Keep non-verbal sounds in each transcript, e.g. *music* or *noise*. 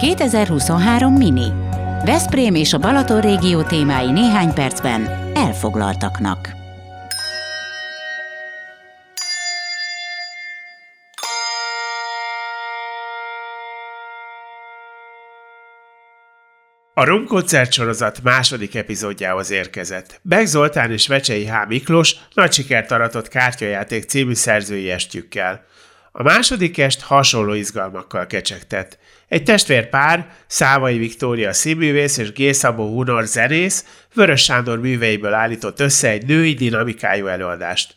2023 Mini. Veszprém és a Balaton régió témái néhány percben elfoglaltaknak. A Rum koncert sorozat második epizódjához érkezett. Beg Zoltán és Vecsei H. Miklós nagy sikert aratott kártyajáték című szerzői estjükkel. A második est hasonló izgalmakkal kecsegtett. Egy testvérpár, Szávai Viktória színművész és G. Szabó Hunor zenész, Vörös Sándor műveiből állított össze egy női dinamikájú előadást.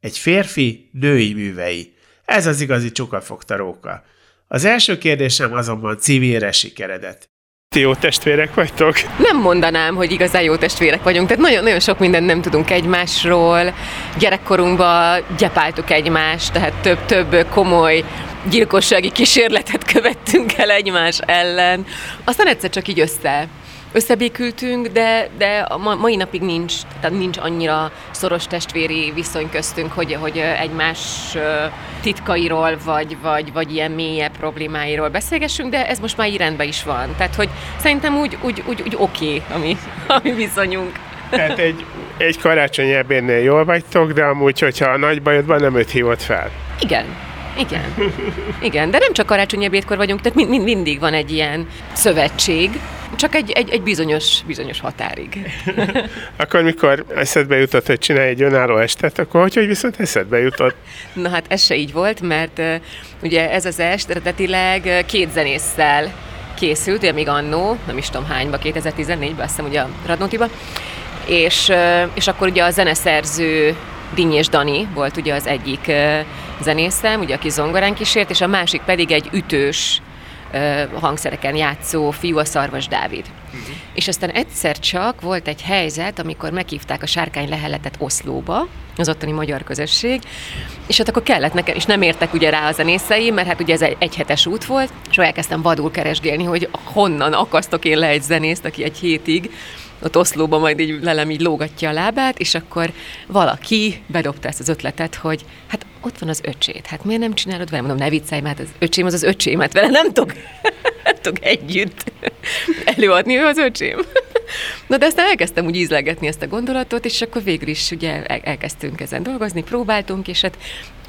Egy férfi női művei. Ez az igazi csukafogta róka. Az első kérdésem azonban civilre sikeredett. Ti jó testvérek vagytok? Nem mondanám, hogy igazán jó testvérek vagyunk, tehát nagyon-nagyon sok mindent nem tudunk egymásról. Gyerekkorunkban gyepáltuk egymást, tehát több-több komoly gyilkossági kísérletet *laughs* követtünk el egymás ellen. Aztán egyszer csak így össze összebékültünk, de, de a mai napig nincs, tehát nincs annyira szoros testvéri viszony köztünk, hogy, hogy egymás titkairól, vagy, vagy, vagy ilyen mélyebb problémáiról beszélgessünk, de ez most már így rendben is van. Tehát, hogy szerintem úgy, úgy, úgy, úgy oké, okay, ami, *laughs* ami viszonyunk. Tehát egy, egy karácsonyi ebédnél jól vagytok, de amúgy, hogyha a nagy bajodban nem őt hívott fel. Igen, igen. Igen, de nem csak karácsonyi ebédkor vagyunk, tehát mind, mind, mindig van egy ilyen szövetség, csak egy, egy, egy bizonyos, bizonyos határig. *laughs* akkor mikor eszedbe jutott, hogy csinálj egy önálló estet, akkor hogy, hogy viszont eszedbe jutott? Na hát ez se így volt, mert ugye ez az est eredetileg két zenésszel készült, ugye még annó, nem is tudom hányba, 2014-ben, azt hiszem ugye a Radnótiba, és, és akkor ugye a zeneszerző és Dani volt ugye az egyik zenészem, ugye, aki zongorán kísért, és a másik pedig egy ütős hangszereken játszó fiú, a Szarvas Dávid. Uh-huh. És aztán egyszer csak volt egy helyzet, amikor meghívták a sárkány leheletet Oszlóba, az ottani magyar közösség, és hát akkor kellett nekem, és nem értek ugye rá a zenészei, mert hát ugye ez egy egyhetes út volt, és elkezdtem vadul keresgélni, hogy honnan akasztok én le egy zenészt, aki egy hétig ott Oszlóba majd így lelem így lógatja a lábát, és akkor valaki bedobta ezt az ötletet, hogy hát ott van az öcsét, hát miért nem csinálod vele? Mondom, ne viccelj, mert az öcsém az az öcsém, hát vele nem tudok, *laughs* nem tudok együtt előadni, ő az öcsém. Na de aztán elkezdtem úgy ízlegetni ezt a gondolatot, és akkor végül is ugye elkezdtünk ezen dolgozni, próbáltunk, és hát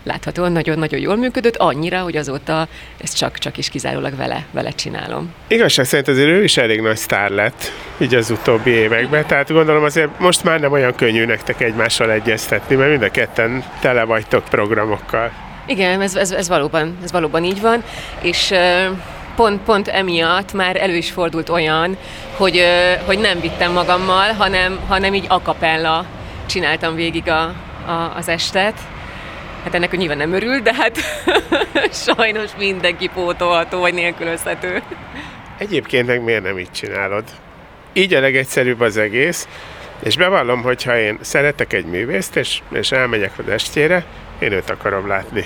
láthatóan nagyon-nagyon jól működött, annyira, hogy azóta ezt csak-csak is kizárólag vele, vele csinálom. Igazság szerint azért ő is elég nagy sztár lett, így az utóbbi években, tehát gondolom azért most már nem olyan könnyű nektek egymással egyeztetni, mert mind a ketten tele vagytok programokkal. Igen, ez, ez, ez, valóban, ez valóban így van, és pont, pont emiatt már elő is fordult olyan, hogy, hogy nem vittem magammal, hanem, hanem így akapella csináltam végig a, a, az estet, Hát ennek nyilván nem örül, de hát *laughs* sajnos mindenki pótolható vagy nélkülözhető. Egyébként meg miért nem így csinálod? Így a legegyszerűbb az egész, és bevallom, hogy ha én szeretek egy művészt, és, és elmegyek az estjére, én őt akarom látni.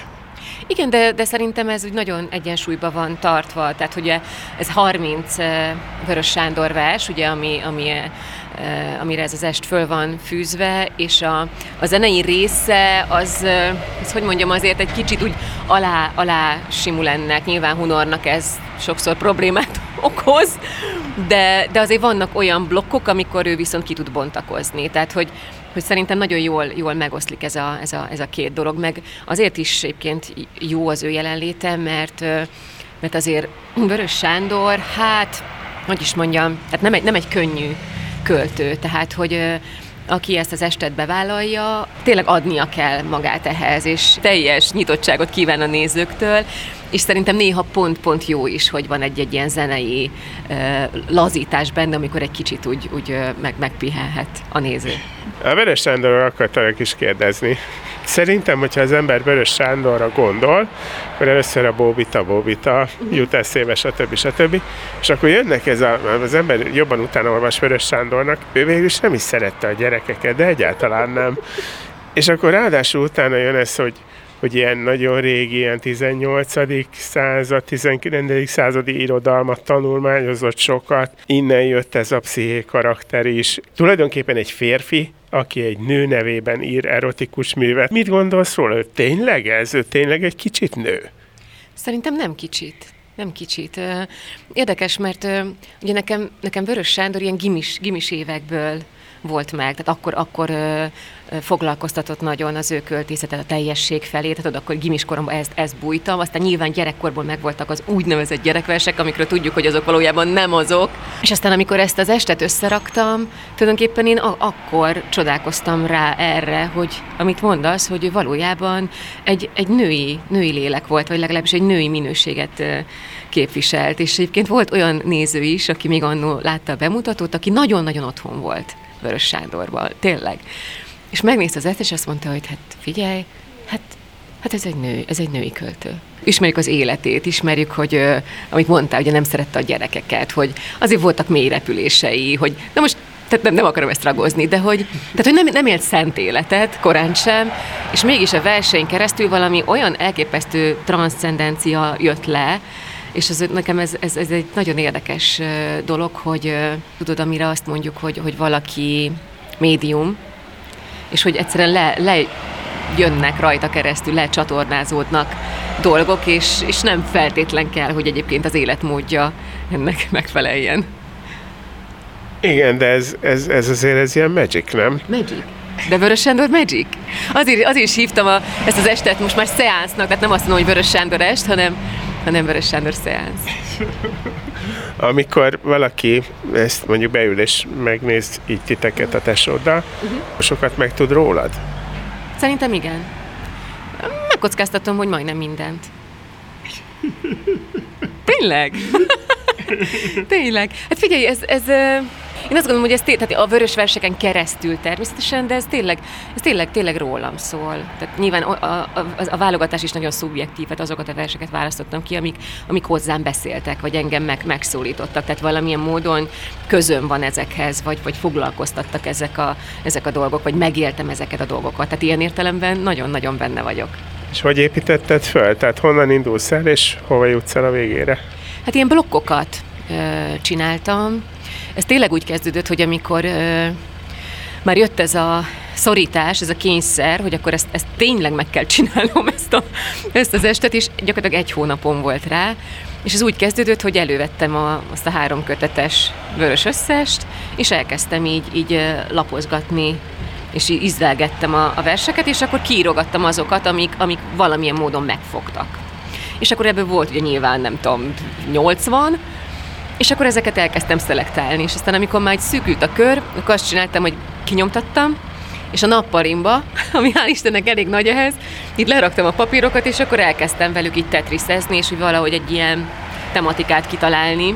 Igen, de, de szerintem ez úgy nagyon egyensúlyban van tartva, tehát ugye ez 30 Vörös Sándor vers, ugye, ami, ami amire ez az est föl van fűzve, és a, a zenei része az, az, hogy mondjam, azért egy kicsit úgy alá, alá simul ennek. Nyilván Hunornak ez sokszor problémát *laughs* okoz, de, de azért vannak olyan blokkok, amikor ő viszont ki tud bontakozni. Tehát, hogy, hogy szerintem nagyon jól, jól megoszlik ez a, ez, a, ez a két dolog, meg azért is egyébként jó az ő jelenléte, mert, mert azért Vörös Sándor, hát, hogy is mondjam, hát nem egy, nem egy könnyű költő, tehát hogy aki ezt az estet bevállalja, tényleg adnia kell magát ehhez, és teljes nyitottságot kíván a nézőktől, és szerintem néha pont-pont jó is, hogy van egy-egy ilyen zenei lazítás benne, amikor egy kicsit úgy, úgy meg, megpihenhet a néző. A Vörös Sándorról akartalak is kérdezni. Szerintem, hogyha az ember Vörös Sándorra gondol, akkor először a bóbita, bóbita jut eszébe, stb. stb. És akkor jönnek ez a, az ember jobban utána olvas Vörös Sándornak, ő végül is nem is szerette a gyerekeket, de egyáltalán nem. És akkor ráadásul utána jön ez, hogy hogy ilyen nagyon régi, ilyen 18. század, 19. századi irodalmat tanulmányozott sokat. Innen jött ez a psziché karakter is. Tulajdonképpen egy férfi, aki egy nő nevében ír erotikus művet. Mit gondolsz róla? Ő tényleg ez? Ő tényleg egy kicsit nő? Szerintem nem kicsit. Nem kicsit. Érdekes, mert ugye nekem, nekem Vörös Sándor ilyen gimis, gimis évekből volt meg, tehát akkor, akkor ö, ö, foglalkoztatott nagyon az ő költészetet a teljesség felé, tehát akkor gimiskoromban ezt, ezt bújtam, aztán nyilván gyerekkorból megvoltak az úgynevezett gyerekversek, amikről tudjuk, hogy azok valójában nem azok, és aztán amikor ezt az estet összeraktam, tulajdonképpen én a- akkor csodálkoztam rá erre, hogy amit mondasz, hogy valójában egy, egy női, női lélek volt, vagy legalábbis egy női minőséget képviselt, és egyébként volt olyan néző is, aki még annó látta a bemutatót, aki nagyon-nagyon otthon volt Vörös Sándorban, tényleg. És megnézte az ezt, és azt mondta, hogy hát figyelj, hát Hát ez egy nő, ez egy női költő. Ismerjük az életét, ismerjük, hogy amit mondtál, ugye nem szerette a gyerekeket, hogy azért voltak mély repülései, hogy na most tehát nem, nem akarom ezt ragozni, de hogy, tehát, hogy nem, nem élt szent életet, korán sem, és mégis a verseny keresztül valami olyan elképesztő transzcendencia jött le, és ez, nekem ez, ez, ez egy nagyon érdekes dolog, hogy tudod, amire azt mondjuk, hogy, hogy valaki médium, és hogy egyszerűen le, le jönnek rajta keresztül, lecsatornázódnak dolgok, és, és nem feltétlen kell, hogy egyébként az életmódja ennek *laughs* megfeleljen. Igen, de ez, ez, ez azért ez ilyen magic, nem? Magic. De Vörös Sándor Magic? Azért, azért is hívtam a, ezt az estet most már szeánsznak, tehát nem azt mondom, hogy Vörös Sándor est, hanem, hanem Vörös Sándor szeánsz. Amikor valaki ezt mondjuk beül és megnéz így titeket a tesóddal, uh-huh. sokat megtud rólad? Szerintem igen. Megkockáztatom, hogy majdnem mindent. *laughs* Tényleg? *laughs* Tényleg. Hát figyelj, ez, ez én azt gondolom, hogy ez té- tehát a vörös verseken keresztül természetesen, de ez tényleg, ez tényleg, tényleg rólam szól. Tehát nyilván a, a, a, a válogatás is nagyon szubjektív, tehát azokat a verseket választottam ki, amik, amik hozzám beszéltek, vagy engem meg, megszólítottak. Tehát valamilyen módon közön van ezekhez, vagy, vagy foglalkoztattak ezek a, ezek a dolgok, vagy megéltem ezeket a dolgokat. Tehát ilyen értelemben nagyon-nagyon benne vagyok. És hogy építetted föl? Tehát honnan indulsz el, és hova jutsz el a végére? Hát ilyen blokkokat ö, csináltam. Ez tényleg úgy kezdődött, hogy amikor ö, már jött ez a szorítás, ez a kényszer, hogy akkor ezt, ezt tényleg meg kell csinálnom, ezt, a, ezt az estet, és gyakorlatilag egy hónapom volt rá, és ez úgy kezdődött, hogy elővettem a, azt a három kötetes vörös összest, és elkezdtem így, így lapozgatni és így ízlelgettem a, a verseket, és akkor kiírogattam azokat, amik, amik valamilyen módon megfogtak. És akkor ebből volt ugye nyilván, nem tudom, 80, és akkor ezeket elkezdtem szelektálni, és aztán amikor már egy szűkült a kör, akkor azt csináltam, hogy kinyomtattam, és a nappalimba, *laughs* ami hál' Istennek elég nagy ehhez, itt leraktam a papírokat, és akkor elkezdtem velük itt tetriszezni, és hogy valahogy egy ilyen tematikát kitalálni.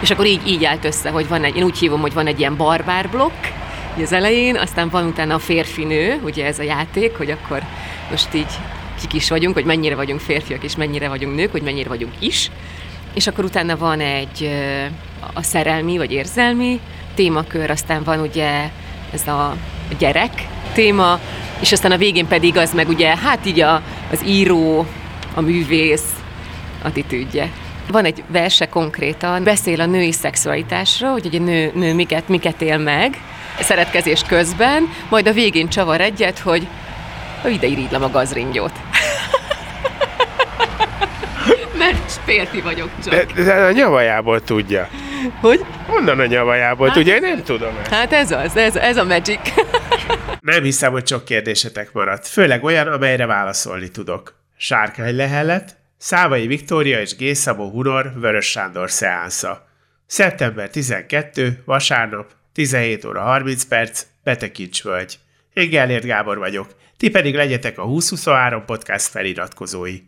És akkor így, így állt össze, hogy van egy, én úgy hívom, hogy van egy ilyen barbár blokk, az elején, aztán van utána a férfinő, ugye ez a játék, hogy akkor most így kik is vagyunk, hogy mennyire vagyunk férfiak, és mennyire vagyunk nők, hogy mennyire vagyunk is. És akkor utána van egy a szerelmi vagy érzelmi témakör, aztán van ugye ez a gyerek téma, és aztán a végén pedig az meg ugye, hát így a, az író, a művész attitűdje. Van egy verse konkrétan, beszél a női szexualitásról, hogy egy nő, nő miket, miket él meg, szeretkezés közben, majd a végén csavar egyet, hogy ide irigylem a gazringyót. Mert férfi vagyok csak. De, de a nyavajából tudja. Hogy? Honnan a nyavajából Hát- tudja? Én nem tudom ezt. Hát ez az, ez, ez a magic. *laughs* Nem hiszem, hogy sok kérdésetek maradt. Főleg olyan, amelyre válaszolni tudok. Sárkány lehelet, Szávai Viktória és G. Szabó Hunor Vörös Sándor szeánsza. Szeptember 12, vasárnap, 17 óra 30 perc, Betekincs völgy. Én Gellért Gábor vagyok, ti pedig legyetek a 2023 podcast feliratkozói.